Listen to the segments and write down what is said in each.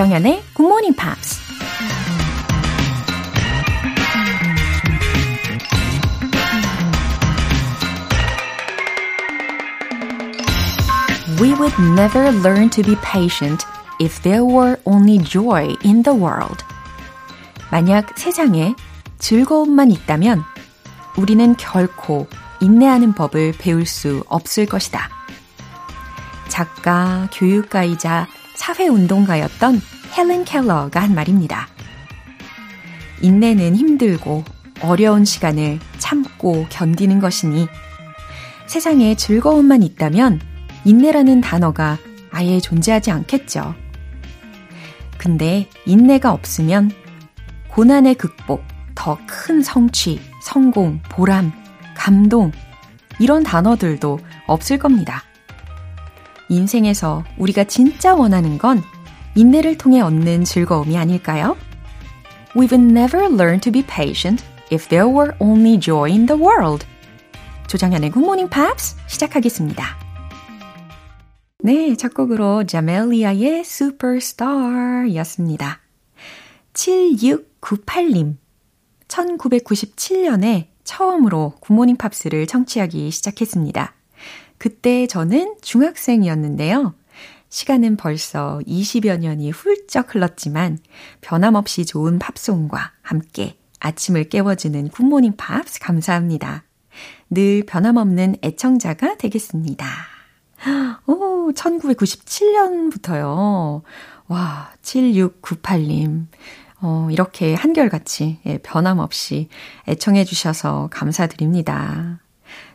조정연의 Good Morning Pops. We would never learn to be patient if there were only joy in the world. 만약 세상에 즐거움만 있다면 우리는 결코 인내하는 법을 배울 수 없을 것이다. 작가, 교육가이자 사회운동가였던 헬렌 켈러가 한 말입니다. 인내는 힘들고 어려운 시간을 참고 견디는 것이니 세상에 즐거움만 있다면 인내라는 단어가 아예 존재하지 않겠죠. 근데 인내가 없으면 고난의 극복, 더 큰 성취, 성공, 보람, 감동, 이런 단어들도 없을 겁니다. 인생에서 우리가 진짜 원하는 건 인내를 통해 얻는 즐거움이 아닐까요? We would never learn to be patient if there were only joy in the world. 조장현의 Good Morning Pops 시작하겠습니다. 네, 첫 곡으로 자멜리아의 Superstar 였습니다. 7698님. 1997년에 처음으로 Good Morning Pops를 청취하기 시작했습니다. 그때 저는 중학생이었는데요. 시간은 벌써 20여 년이 훌쩍 흘렀지만 변함없이 좋은 팝송과 함께 아침을 깨워주는 Good Morning Pops 감사합니다. 늘 변함없는 애청자가 되겠습니다. 오, 1997년부터요. 와, 7698님. 어, 이렇게 한결같이, 예, 변함없이 애청해주셔서 감사드립니다.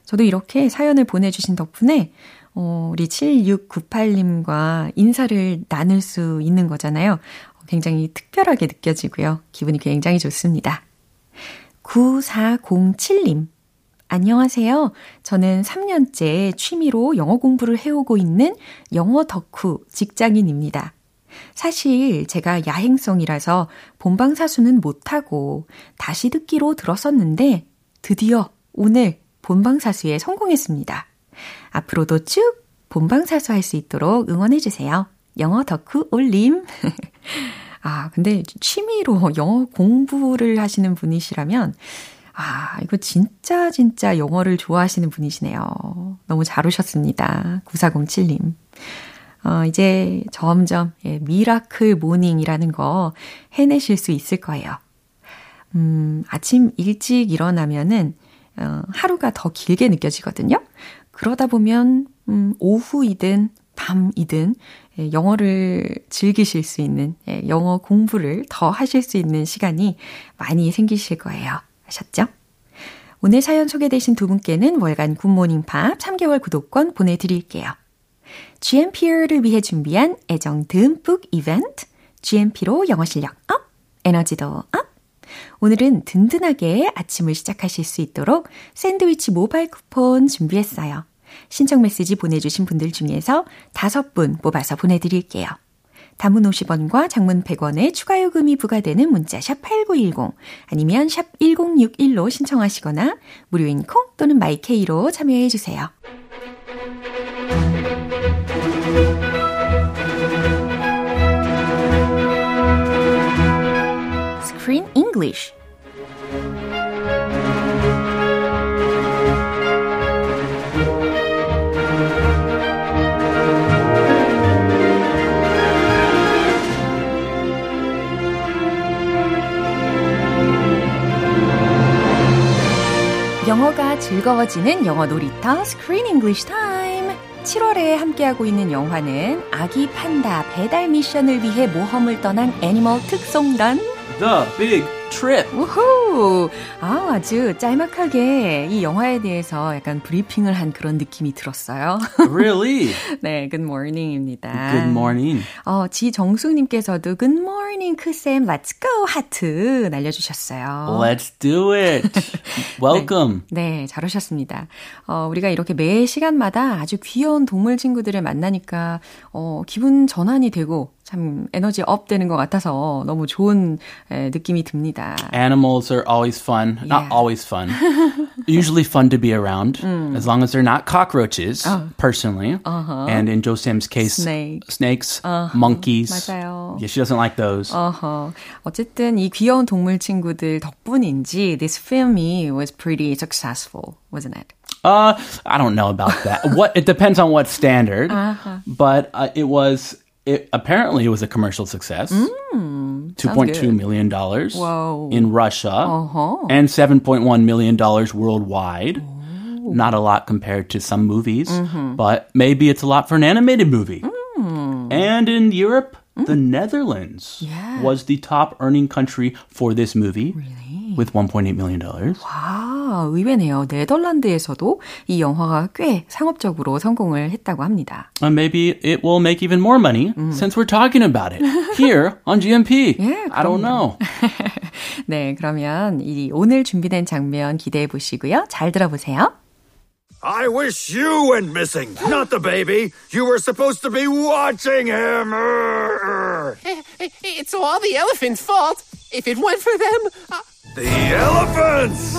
저도 이렇게 사연을 보내주신 덕분에, 어, 우리 7698님과 인사를 나눌 수 있는 거잖아요. 굉장히 특별하게 느껴지고요. 기분이 굉장히 좋습니다. 9407님. 안녕하세요. 저는 3년째 취미로 영어 공부를 해오고 있는 영어 덕후 직장인입니다. 사실 제가 야행성이라서 본방사수는 못하고 다시 듣기로 들었었는데 드디어 오늘 본방사수에 성공했습니다. 앞으로도 쭉 본방사수 할 수 있도록 응원해주세요. 영어 덕후 올림. 아, 근데 취미로 영어 공부를 하시는 분이시라면 아, 이거 진짜 진짜 영어를 좋아하시는 분이시네요. 너무 잘 오셨습니다. 9407님. 어, 이제 점점 예, miracle morning이라는 거 해내실 수 있을 거예요. 음, 아침 일찍 일어나면은 어, 하루가 더 길게 느껴지거든요. 그러다 보면 음, 오후이든 밤이든 예, 영어를 즐기실 수 있는 예, 영어 공부를 더 하실 수 있는 시간이 많이 생기실 거예요. 아셨죠? 오늘 사연 소개되신 두 분께는 월간 Good Morning Pops 3개월 구독권 보내드릴게요. GMP를 위해 준비한 애정 듬뿍 이벤트, GMP로 영어 실력 up, 에너지도 up. 오늘은 든든하게 아침을 시작하실 수 있도록 샌드위치 모바일 쿠폰 준비했어요. 신청 메시지 보내주신 분들 중에서 다섯 분 뽑아서 보내드릴게요. 단문 50원과 장문 100원의 추가 요금이 부과되는 문자 샵 8910 아니면 샵 1061로 신청하시거나 무료인 콩 또는 My K로 참여해 주세요. English 영어가 즐거워지는 영어 놀이터 Screen English Time. 7월에 함께하고 있는 영화는 아기 판다 배달 미션을 위해 모험을 떠난 애니멀 특송단 The Big Trip. 우후! 아, 아주 짤막하게 이 영화에 대해서 약간 브리핑을 한 그런 느낌이 들었어요. Really? 네, good morning입니다. Good morning. 어, 지정숙님께서도 good morning, 크쌤, let's go, 하트 날려주셨어요. Let's do it. Welcome. 네, 네, 잘 오셨습니다. 어, 우리가 이렇게 매 시간마다 아주 귀여운 동물 친구들을 만나니까, 어, 기분 전환이 되고, 참 에너지 업 되는 것 같아서 너무 좋은 에, 느낌이 듭니다. Animals are always fun. Yeah. Not always fun. usually fun to be around as long as they're not cockroaches, personally. And in Jo Sam's case, Snake. snakes, monkeys. 맞아요. Yeah, she doesn't like those. 어허. 어쨌든 이 귀여운 동물 친구들 덕분인지 this film was pretty successful, wasn't it? Uh, I don't know about that. what it depends on what standard, but uh, it was. it apparently it was a commercial success. Two point two million dollars in Russia and seven point one million dollars worldwide. Not a lot compared to some movies, but maybe it's a lot for an animated movie. And in Europe, the Netherlands Yeah. was the top earning country for this movie with 1.8 million dollars. 아, 의외네요. 네덜란드에서도 이 영화가 꽤 상업적으로 성공을 했다고 합니다. Uh, maybe it will make even more money since we're talking about it here on GMP. Yeah, I don't know. 네, 그러면 이 오늘 준비된 장면 기대해 보시고요. 잘 들어보세요. I wish you went missing, not the baby. You were supposed to be watching him. It's all the elephant's fault. If it weren't for them, uh, The elephants!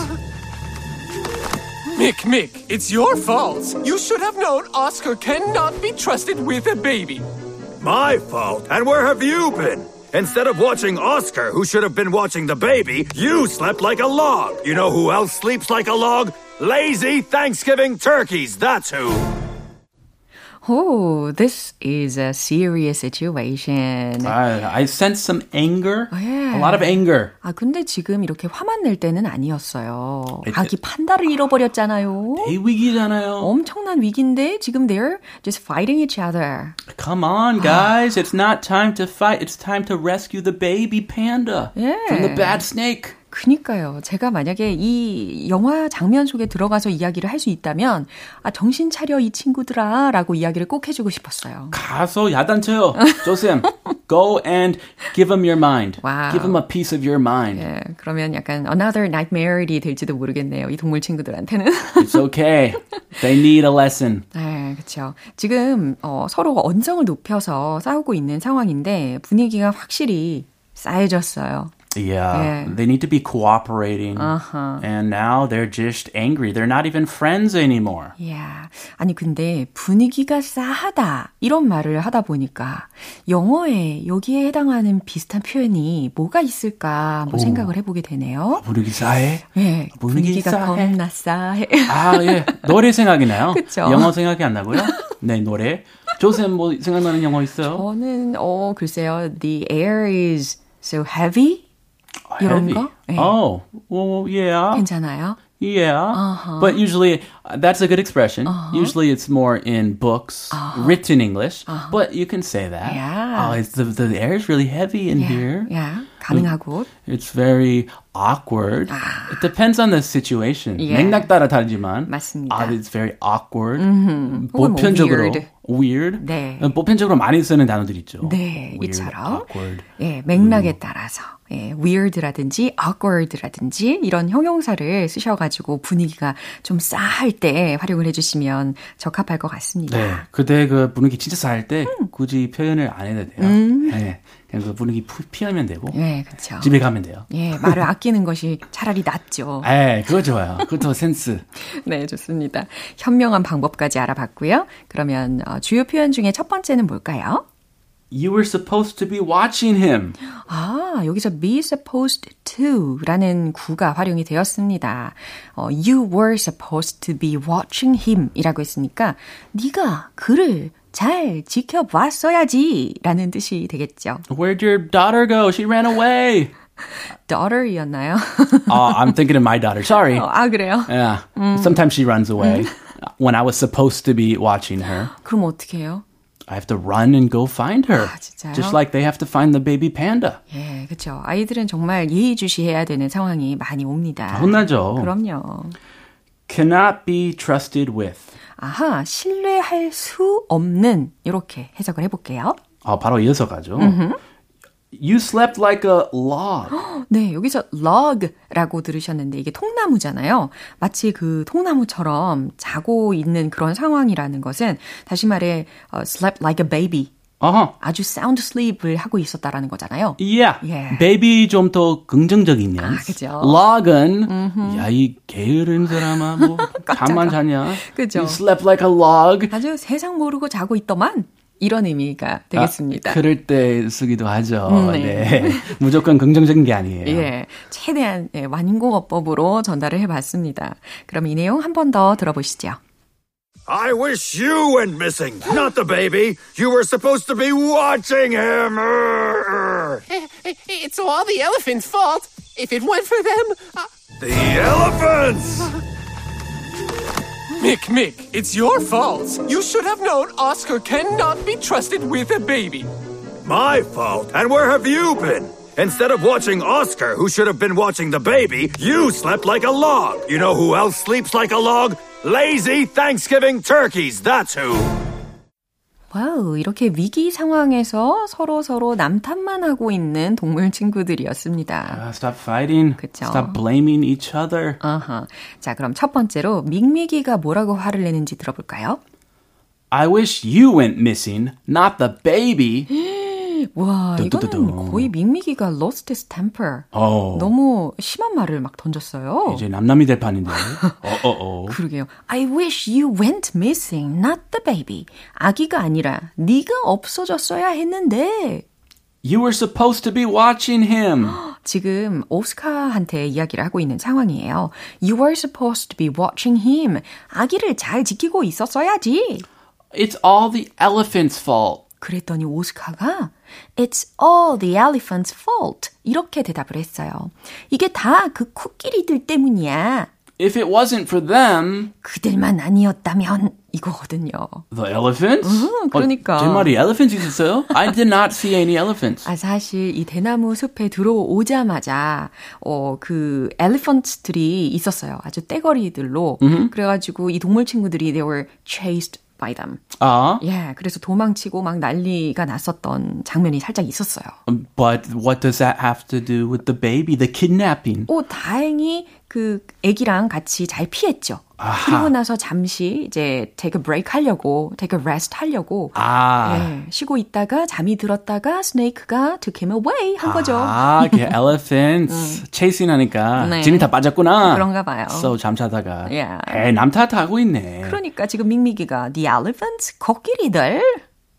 Mick, Mick, it's your fault. You should have known Oscar cannot be trusted with a baby. My fault. And where have you been? Instead of watching Oscar, who should have been watching the baby, you slept like a log. You know who else sleeps like a log? Lazy Thanksgiving turkeys, that's who. Oh, this is a serious situation. I, I sense some anger. yeah. A lot of anger. 아, 근데 지금 이렇게 화만 낼 때는 아니었어요. 네, 아기 판다를 잃어버렸잖아요. 대위기잖아요. 엄청난 위기인데 지금 they're just fighting each other. Come on, guys. It's not time to fight. It's time to rescue the baby panda from the Yeah. bad snake. 그니까요. 제가 만약에 이 영화 장면 속에 들어가서 이야기를 할 수 있다면 아 정신 차려 이 친구들아 라고 이야기를 꼭 해주고 싶었어요. 가서 야단쳐요. 조쌤, go and give him your mind. Wow. Give him a piece of your mind. 예, 그러면 약간 another nightmare이 될지도 모르겠네요. 이 동물 친구들한테는. It's okay. They need a lesson. 네, 그렇죠. 지금 어, 서로 언성을 높여서 싸우고 있는 상황인데 분위기가 확실히 싸해졌어요. Yeah, Yeah. they need to be cooperating. Uh-huh. And now they're just angry. They're not even friends anymore. 이야, 아니 근데 분위기가 싸하다 이런 말을 하다 보니까 영어에 여기에 해당하는 비슷한 표현이 뭐가 있을까 한번 생각을 해보게 되네요. 분위기 싸해? 예, 분위기 분위기 가 싸해. 겁나 싸해. 아, 예. 노래 생각이 나요. 그쵸. 영어 생각이 안 나고요. 네, 노래. 조쌤 뭐 생각나는 영어 있어요? 저는 어 글쎄요, the air is so heavy 이런 Heavy. 거 예, Oh, well, yeah. 괜찮아요. Yeah. Uh-huh. But usually, uh, that's a good expression. Usually it's more in books, written English. But you can say that. Uh-huh. Yeah. Oh, it's the, the air is really heavy in here. 야, 가능하고 It's very awkward. It depends on the situation. Ah. Yeah. 맥락 따라 다르지만. 맞습니다. Ah, it's very awkward. 혹은 뭐 보편적으로 weird. weird. 네. 보편적으로 많이 쓰는 단어들 있죠. 네, weird, 이처럼 awkward. 예, 맥락에 따라서 예, weird라든지 awkward라든지 이런 형용사를 쓰셔가지고 분위기가 좀 싸할 때 활용을 해주시면 적합할 것 같습니다. 네. 그때 그 분위기 진짜 싸할 때 음. 굳이 표현을 안 해도 돼요. 네. 그냥 그 분위기 푸- 피하면 되고 예, 그렇죠. 집에 가면 돼요. 예, 말을 아끼는 것이 차라리 낫죠. 에, 그거 좋아요. 그것도 센스. 네, 좋습니다. 현명한 방법까지 알아봤고요. 그러면 어, 주요 표현 중에 첫 번째는 뭘까요? You were supposed to be watching him. 아, 여기서 be supposed to 라는 구가 활용이 되었습니다. 어, you were supposed to be watching him 이라고 했으니까 네가 그를 잘 지켜봤어야지 라는 뜻이 되겠죠. Where'd your daughter go? She ran away. daughter이었나요? Oh, I'm thinking of my daughter. Sorry. 어, 아, 그래요? Yeah. Sometimes she runs away when I was supposed to be watching her. 그럼 어떻게 해요? I have to run and go find her. 아, 진짜요? Just like they have to find the baby panda. 예, 그렇죠. 아이들은 정말 예의주시해야 되는 상황이 많이 옵니다. 혼나죠. 그럼요. Cannot be trusted with. 아하, 신뢰할 수 없는 이렇게 해석을 해 볼게요. 아, 바로 이어서 가죠. You slept like a log. 네, 여기서 log라고 들으셨는데 이게 통나무잖아요. 마치 그 통나무처럼 자고 있는 그런 상황이라는 것은 다시 말해 어, slept like a baby Uh-huh. 아주 사운드 슬립을 하고 있었다라는 거잖아요. Yeah. Yeah. baby 좀 더 긍정적인 면. 아, 그죠. log은 야, 이 게으른 사람아 뭐 잠만 자냐? 그죠. You slept like a log. 아주 세상 모르고 자고 있더만 이런 의미가 되겠습니다. 아, 그럴 때 쓰기도 하죠. 음, 네. 네. 무조건 긍정적인 게 아니에요. 예, 최대한 예, 완곡어법으로 전달을 해봤습니다. 그럼 이 내용 한 번 더 들어보시죠. I wish you went missing, not the baby. You were supposed to be watching him. It's all the elephant's fault. If it weren't for them, uh, The elephants! Mick, Mick, it's your fault. You should have known Oscar cannot be trusted with a baby. My fault. And where have you been? Instead of watching Oscar, who should have been watching the baby, you slept like a log. You know who else sleeps like a log? Lazy Thanksgiving turkeys, that's who. 와우, 이렇게 위기 상황에서 서로 서로 남탓만 하고 있는 동물 친구들이었습니다. Uh, stop fighting. 그쵸. Stop blaming each other. 아하. 자, 그럼 첫 번째로 밍미기가 뭐라고 화를 내는지 들어볼까요? I wish you went missing, not the baby. 와. 이거는 거의 밍미기가 lost his temper. 어. 너무 심한 말을 막 던졌어요. 이제 남남이 될 판인데. 어, 어, 어. 그러게요. I wish you went missing, not the baby. 아기가 아니라 네가 없어졌어야 했는데. You were supposed to be watching him. 지금 오스카한테 이야기를 하고 있는 상황이에요. You were supposed to be watching him. 아기를 잘 지키고 있었어야지. It's all the elephant's fault. 그랬더니 오스카가 It's all the elephant's fault. 이렇게 대답을 했어요. 이게 다 그 코끼리들 때문이야. If it wasn't for them, 그들만 아니었다면 이거거든요. the elephants? 음, 그러니까. 어, 제 말이 elephants 있었어요? I did not see any elephants. 아, 사실 이 대나무 숲에 들어오자마자 어, 그 엘리펀트들이 있었어요. 아주 떼거리들로. 그래가지고 이 동물 친구들이 they were chased by them. 아, 예, 그래서 도망치고 막 난리가 났었던 장면이 살짝 있었어요. but what does that have to do with the baby, the kidnapping? 오, 다행히 그 애기랑 같이 잘 피했죠. 아하. 그리고 나서 잠시 이제 take a break 하려고, take a rest 하려고 아, 예, 쉬고 있다가 잠이 들었다가 스네이크가 took him away 한 거죠. 아, 그 elephants chasing 하니까 네. 진이 다 빠졌구나. 그런가 봐요. So 잠자다가. Yeah. 에이, 남 탓하고 있네. 그러니까 지금 밍밍이가 the elephants 코끼리들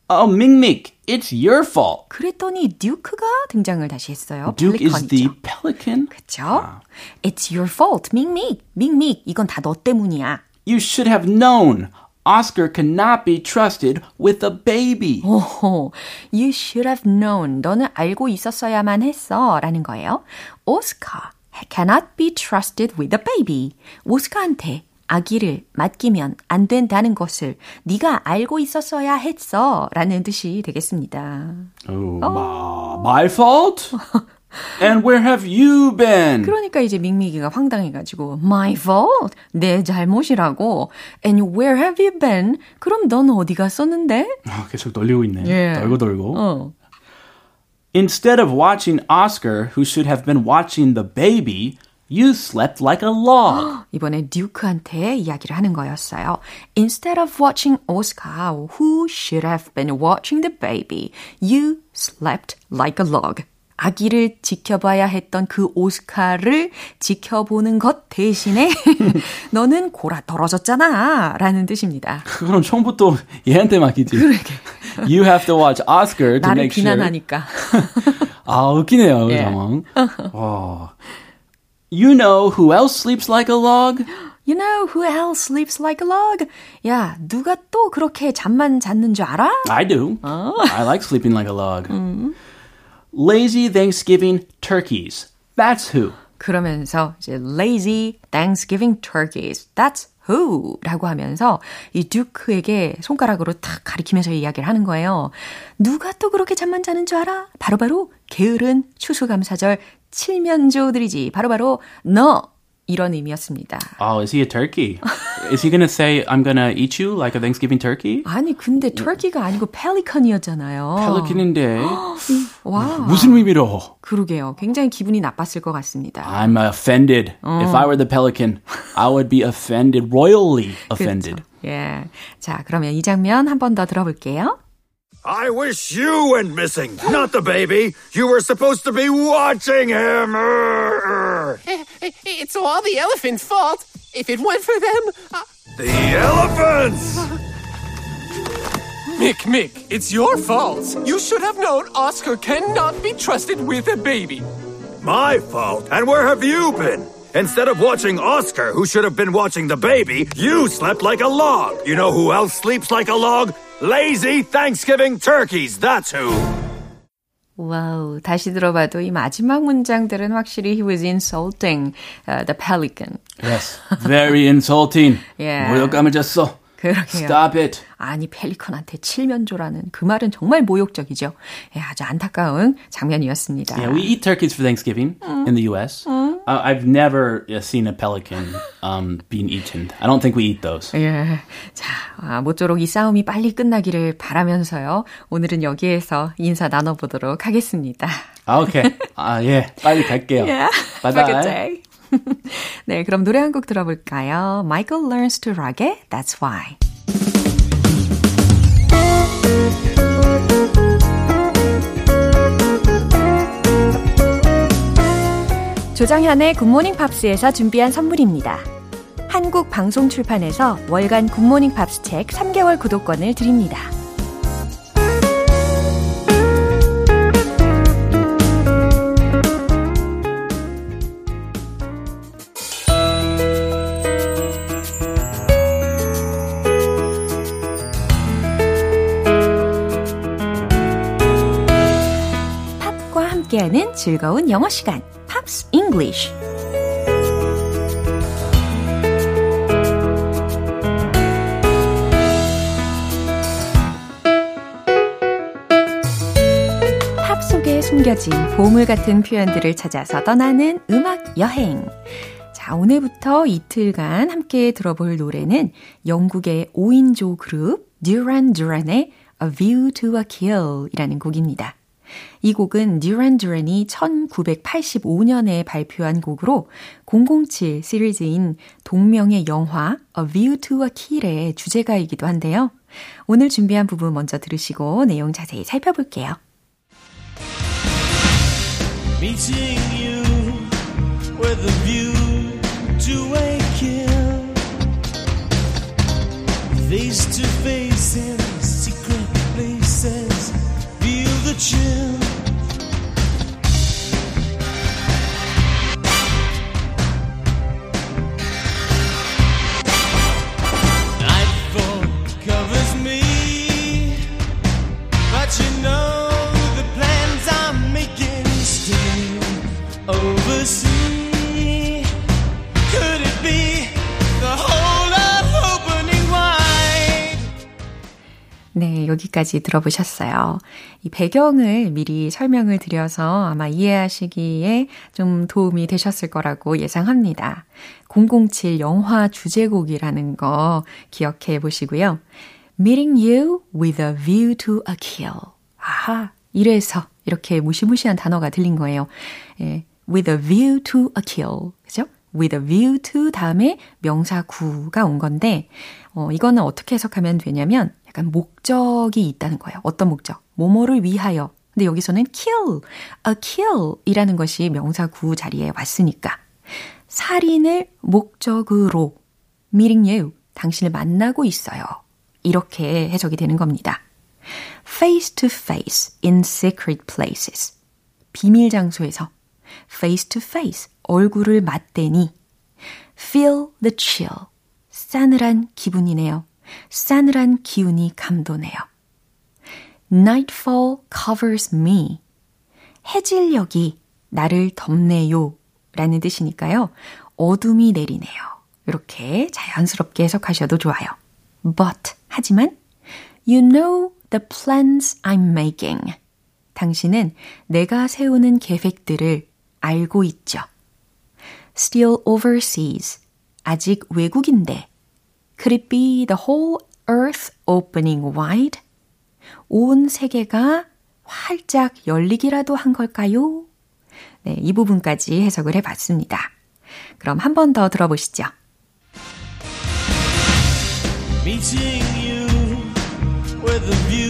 Oh, 밍밍, it's your fault. 그랬더니 듀크가 등장을 다시 했어요. Duke is the 펠리컨이죠. pelican. 그쵸? It's your fault, 밍밍. 밍밍, 이건 다 너 때문이야. You should have known. Oscar cannot be trusted with a baby. 오호, you should have known. 너는 알고 있었어야만 했어. 라는 거예요. 오스카 cannot be trusted with a baby. 오스카한테 아기를 맡기면 안 된다는 것을 네가 알고 있었어야 했어. 라는 뜻이 되겠습니다. Oh, my, my fault? And where have you been? 그러니까 이제 밍밍이가 황당해가지고 My fault? 내 잘못이라고 And where have you been? 그럼 넌 어디 갔었는데? 아, 계속 돌리고 있네. 예. 돌고 돌고. 어. Instead of watching Oscar, who should have been watching the baby, you slept like a log. 이번에 듀크한테 이야기를 하는 거였어요. Instead of watching Oscar, who should have been watching the baby, you slept like a log. 아기를 지켜봐야 했던 그 오스카를 지켜보는 것 대신에 너는 골아 떨어졌잖아 라는 뜻입니다. 그럼 처음부터 얘한테 맡기지. You have to watch Oscar to 나를 make sure. 비난하니까. 아, 웃기네요, 그 예. 상황. 와. You know who else sleeps like a log? You know who else sleeps like a log? 야, 누가 또 그렇게 잠만 잤는 줄 알아? I do. I like sleeping like a log. Lazy Thanksgiving turkeys. That's who. 그러면서 이제 lazy Thanksgiving turkeys. That's who 라고 하면서 이 듀크에게 손가락으로 탁 가리키면서 이야기를 하는 거예요. 누가 또 그렇게 잠만 자는 줄 알아? 바로바로 게으른 추수감사절 칠면조들이지. 바로바로 너 이런 의미였습니다. Oh, is he a turkey? is he gonna say, I'm gonna eat you like a Thanksgiving turkey? 아니 근데 터키가 아니고 펠리컨이었잖아요. 펠리킨인데 와. 무슨 의미로? 그러게요. 굉장히 기분이 나빴을 것 같습니다. I'm offended. If I were the pelican, I would be offended, royally offended. 그렇죠. 예. 자, 그러면 이 장면 한 번 더 들어볼게요. I wish you went missing, not the baby. You were supposed to be watching him. It's all the elephant's fault. If it weren't for them. Uh... The elephants! Mick, Mick, it's your fault. You should have known Oscar cannot be trusted with a baby. My fault? And where have you been? Instead of watching Oscar, who should have been watching the baby, you slept like a log. You know who else sleeps like a log? Lazy Thanksgiving turkeys, that's who. 와우, 다시 들어봐도 이 마지막 문장들은 확실히 he was insulting uh, the pelican. Yes, very insulting. yeah. 모욕감을 줬어. 그러게요. Stop it. 아니 펠리컨한테 칠면조라는 그 말은 정말 모욕적이죠. 예, 아주 안타까운 장면이었습니다. Yeah, we eat turkeys for Thanksgiving 음. in the U.S. Uh, I've never seen a pelican um, being eaten. I don't think we eat those. 예. 자, 아, 모쪼록 이 싸움이 빨리 끝나기를 바라면서요. 오늘은 여기에서 인사 나눠보도록 하겠습니다. Okay. 아, 예. 빨리 갈게요. Yeah. Bye bye. 네, 그럼 노래 한 곡 들어볼까요? Michael Learns to Rock의 That's Why. 조정현의 Good Morning Pops에서 준비한 선물입니다. 한국 방송 출판에서 월간 Good Morning Pops 책 3개월 구독권을 드립니다. 함께하는 즐거운 영어 시간, Pops English. 팝 속에 숨겨진 보물 같은 표현들을 찾아서 떠나는 음악 여행. 자, 오늘부터 이틀간 함께 들어볼 노래는 영국의 5인조 그룹 Duran Duran의 A View to a Kill 이라는 곡입니다. 이 곡은 Duran Duran이 1985년에 발표한 곡으로 007 시리즈인 동명의 영화 A View to a Kill의 주제가이기도 한데요. 오늘 준비한 부분 먼저 들으시고 내용 자세히 살펴볼게요. Meeting you with a view to a kill. Face to face Feel 네, 여기까지 들어보셨어요. 이 배경을 미리 설명을 드려서 아마 이해하시기에 좀 도움이 되셨을 거라고 예상합니다. 007 영화 주제곡이라는 거 기억해 보시고요. Meeting you with a view to a kill. 아하, 이래서 이렇게 무시무시한 단어가 들린 거예요. 예, with a view to a kill. 그죠? with a view to 다음에 명사 구가 온 건데, 어, 이거는 어떻게 해석하면 되냐면, 약간 목적이 있다는 거예요. 어떤 목적? 뭐뭐를 위하여. 근데 여기서는 kill, a kill 이라는 것이 명사 구 자리에 왔으니까. 살인을 목적으로 meeting you, 당신을 만나고 있어요. 이렇게 해석이 되는 겁니다. face to face in secret places. 비밀 장소에서 face to face, 얼굴을 맞대니 feel the chill. 싸늘한 기분이네요. 싸늘한 기운이 감도네요. Nightfall covers me. 해질녘이 나를 덮네요. 라는 뜻이니까요. 어둠이 내리네요. 이렇게 자연스럽게 해석하셔도 좋아요. But, 하지만, you know the plans I'm making. 당신은 내가 세우는 계획들을 알고 있죠. Still overseas. 아직 외국인데. Could it be the whole earth opening wide? 온 세계가 활짝 열리기라도 한 걸까요? 네, 이 부분까지 해석을 해 봤습니다. 그럼 한 번 더 들어보시죠. Meeting you with a view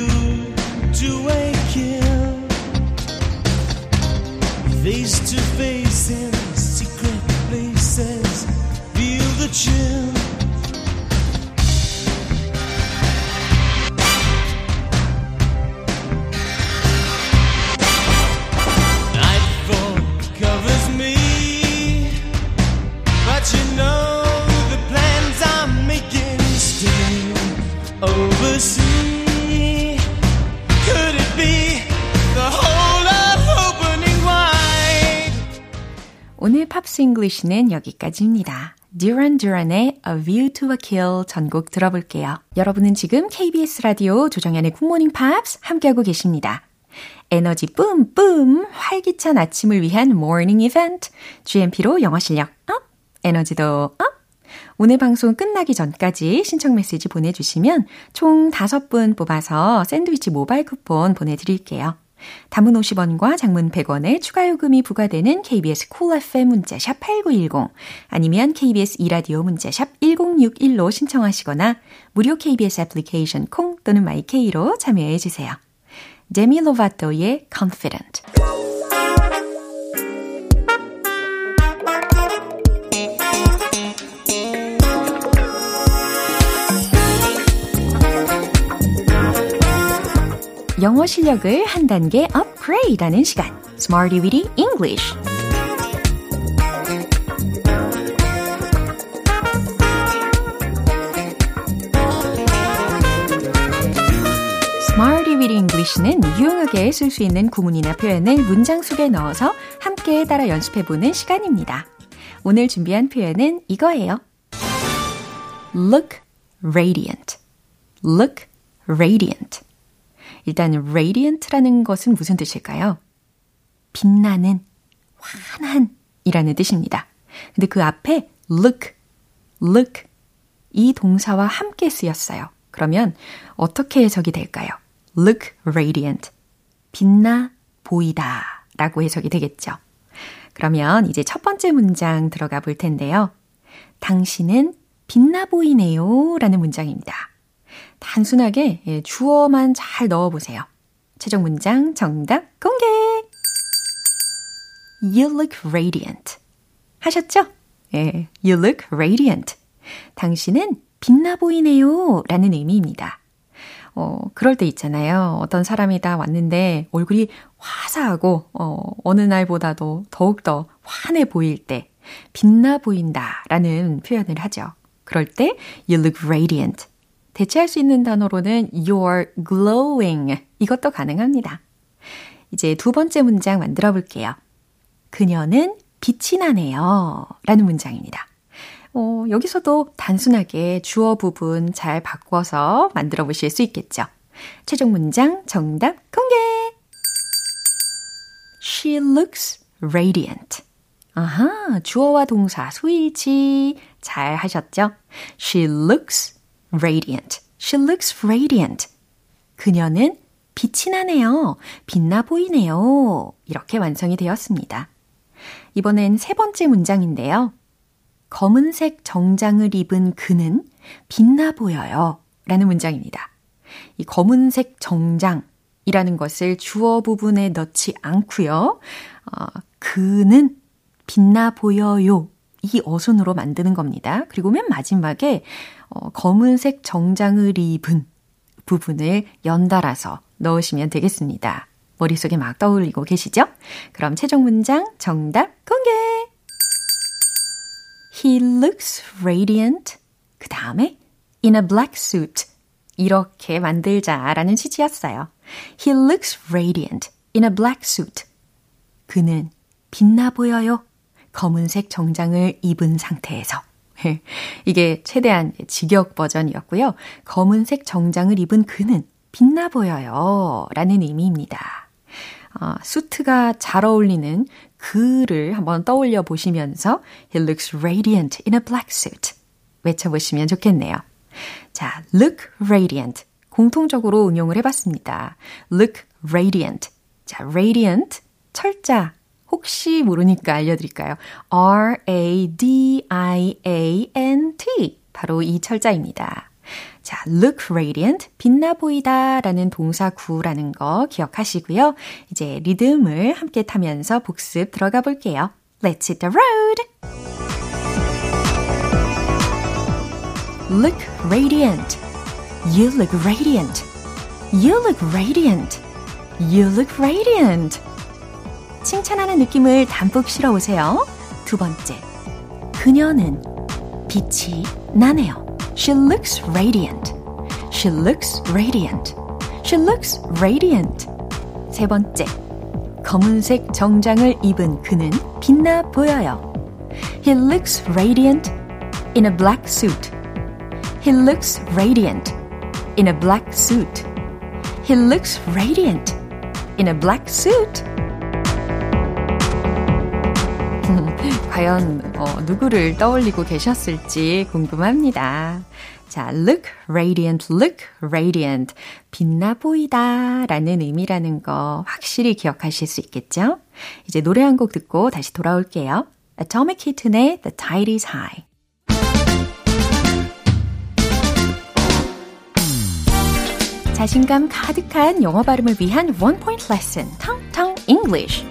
English는 여기까지입니다. Duran Duran의 A View to a Kill 전곡 들어볼게요. 여러분은 지금 KBS 라디오 조정현의 Good Morning Pops 함께하고 계십니다. 에너지 뿜뿜 활기찬 아침을 위한 morning 이벤트 GMP로 영어 실력 up, 에너지도 up. 오늘 방송 끝나기 전까지 신청 메시지 보내주시면 총 5분 뽑아서 샌드위치 모바일 쿠폰 보내드릴게요. 단문 50원과 장문 100원의 추가 요금이 부과되는 KBS Cool FM 문자샵 8910 아니면 KBS 이라디오 문자샵 1061로 신청하시거나 무료 KBS 애플리케이션 콩 또는 my K로 참여해 주세요. 데미 로바토의 Confident 영어 실력을 한 단계 업그레이드하는 시간 Smarty Weedy English Smarty Weedy English는 유용하게 쓸 수 있는 구문이나 표현을 문장 속에 넣어서 함께 따라 연습해보는 시간입니다. 오늘 준비한 표현은 이거예요. Look radiant. Look radiant. 일단 radiant라는 것은 무슨 뜻일까요? 빛나는, 환한 이라는 뜻입니다. 근데 그 앞에 look, look 이 동사와 함께 쓰였어요. 그러면 어떻게 해석이 될까요? look radiant. 빛나 보이다 라고 해석이 되겠죠. 그러면 이제 첫 번째 문장 들어가 볼 텐데요. 당신은 빛나 보이네요 라는 문장입니다. 단순하게 예, 주어만 잘 넣어보세요. 최종 문장 정답 공개! You look radiant. 하셨죠? 예, you look radiant. 당신은 빛나 보이네요. 라는 의미입니다. 어, 그럴 때 있잖아요. 어떤 사람이 다 왔는데 얼굴이 화사하고, 어, 어느 날보다도 더욱더 환해 보일 때, 빛나 보인다 라는 표현을 하죠. 그럴 때, you look radiant. 대체할 수 있는 단어로는 you're glowing. 이것도 가능합니다. 이제 두 번째 문장 만들어 볼게요. 그녀는 빛이 나네요. 라는 문장입니다. 어, 여기서도 단순하게 주어 부분 잘 바꿔서 만들어 보실 수 있겠죠. 최종 문장 정답 공개! She looks radiant. 아하, 주어와 동사 소일치 잘 하셨죠? She looks radiant. She looks radiant. 그녀는 빛이 나네요. 빛나 보이네요. 이렇게 완성이 되었습니다. 이번엔 세 번째 문장인데요. 검은색 정장을 입은 그는 빛나 보여요. 라는 문장입니다. 이 검은색 정장이라는 것을 주어 부분에 넣지 않고요. 어, 그는 빛나 보여요. 이 어순으로 만드는 겁니다. 그리고 맨 마지막에 어, 검은색 정장을 입은 부분을 연달아서 넣으시면 되겠습니다. 머릿속에 막 떠올리고 계시죠? 그럼 최종 문장 정답 공개! He looks radiant. 그 다음에 in a black suit. 이렇게 만들자라는 취지였어요. He looks radiant in a black suit. 그는 빛나 보여요. 검은색 정장을 입은 상태에서. 이게 최대한 직역 버전이었고요. 검은색 정장을 입은 그는 빛나 보여요. 라는 의미입니다. 어, 수트가 잘 어울리는 그를 한번 떠올려 보시면서 He looks radiant in a black suit. 외쳐보시면 좋겠네요. 자, look radiant. 공통적으로 응용을 해봤습니다. look radiant. 자, radiant. 철자. 혹시 모르니까 알려드릴까요? R-A-D-I-A-N-T. 바로 이 철자입니다. 자, look radiant, 빛나 보이다 라는 동사 구라는 거 기억하시고요. 이제 리듬을 함께 타면서 복습 들어가 볼게요. Let's hit the road! Look radiant. You look radiant. You look radiant. You look radiant. 칭찬하는 느낌을 담뿍 실어 오세요. 두 번째. 그녀는 빛이 나네요. She looks radiant. She looks radiant. She looks radiant. 세 번째. 검은색 정장을 입은 그는 빛나 보여요. He looks radiant in a black suit. He looks radiant in a black suit. He looks radiant in a black suit. 과연 어, 누구를 떠올리고 계셨을지 궁금합니다. 자, look radiant, look radiant. 빛나 보이다 라는 의미라는 거 확실히 기억하실 수 있겠죠? 이제 노래 한 곡 듣고 다시 돌아올게요. Atomic Kitten의 The Tide is High. 자신감 가득한 영어 발음을 위한 원 포인트 레슨, 텅텅 English.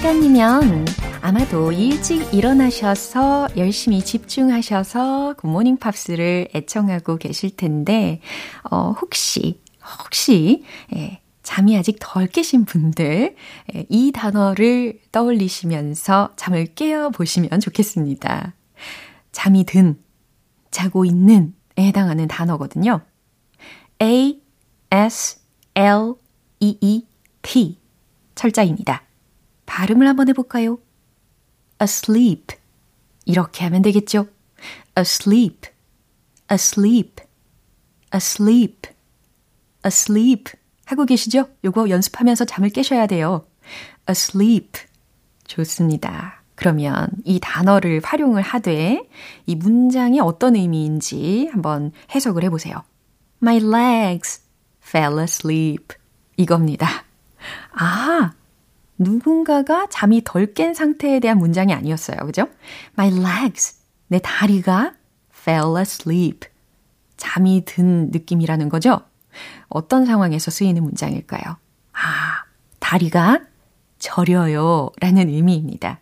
시간이면 아마도 일찍 일어나셔서 열심히 집중하셔서 굿모닝 팝스를 애청하고 계실 텐데, 어, 혹시, 혹시, 예, 잠이 아직 덜 깨신 분들, 예, 이 단어를 떠올리시면서 잠을 깨어 보시면 좋겠습니다. 잠이 든, 자고 있는 에 해당하는 단어거든요. A, S, L, E, E, P. 철자입니다. 발음을 한번 해볼까요? asleep. 이렇게 하면 되겠죠? asleep, asleep, asleep, asleep. 하고 계시죠? 요거 연습하면서 잠을 깨셔야 돼요. asleep. 좋습니다. 그러면 이 단어를 활용을 하되 이 문장이 어떤 의미인지 한번 해석을 해보세요. My legs fell asleep. 이겁니다. 아, 누군가가 잠이 덜 깬 상태에 대한 문장이 아니었어요. 그죠? My legs. 내 다리가 fell asleep. 잠이 든 느낌이라는 거죠? 어떤 상황에서 쓰이는 문장일까요? 아, 다리가 저려요. 라는 의미입니다.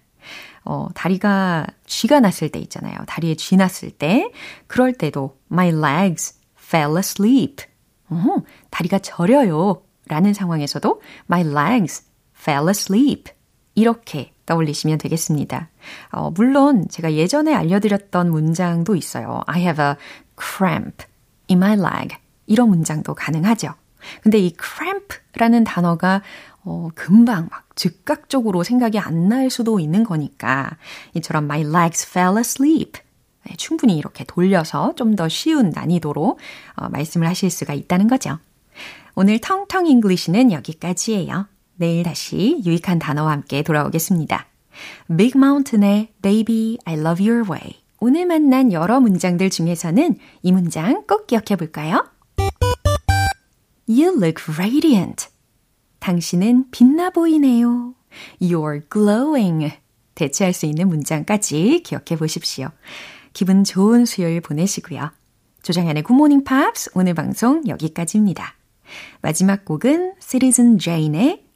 어, 다리가 쥐가 났을 때 있잖아요. 다리에 쥐 났을 때. 그럴 때도 my legs fell asleep. 어, 다리가 저려요. 라는 상황에서도 my legs fell asleep. 이렇게 떠올리시면 되겠습니다. 어, 물론 제가 예전에 알려드렸던 문장도 있어요. I have a cramp in my leg. 이런 문장도 가능하죠. 근데 이 cramp라는 단어가 어, 금방 막 즉각적으로 생각이 안 날 수도 있는 거니까 이처럼 my legs fell asleep. 네, 충분히 이렇게 돌려서 좀 더 쉬운 난이도로 어, 말씀을 하실 수가 있다는 거죠. 오늘 텅텅 English는 여기까지예요. 내일 다시 유익한 단어와 함께 돌아오겠습니다. Big Mountain의 Baby I Love Your Way. 오늘 만난 여러 문장들 중에서는 이 문장 꼭 기억해 볼까요? You look radiant. 당신은 빛나 보이네요. You're glowing. 대체할 수 있는 문장까지 기억해 보십시오. 기분 좋은 수요일 보내시고요. 조장현의 굿모닝 팝스 오늘 방송 여기까지입니다. 마지막 곡은 Citizen Jane의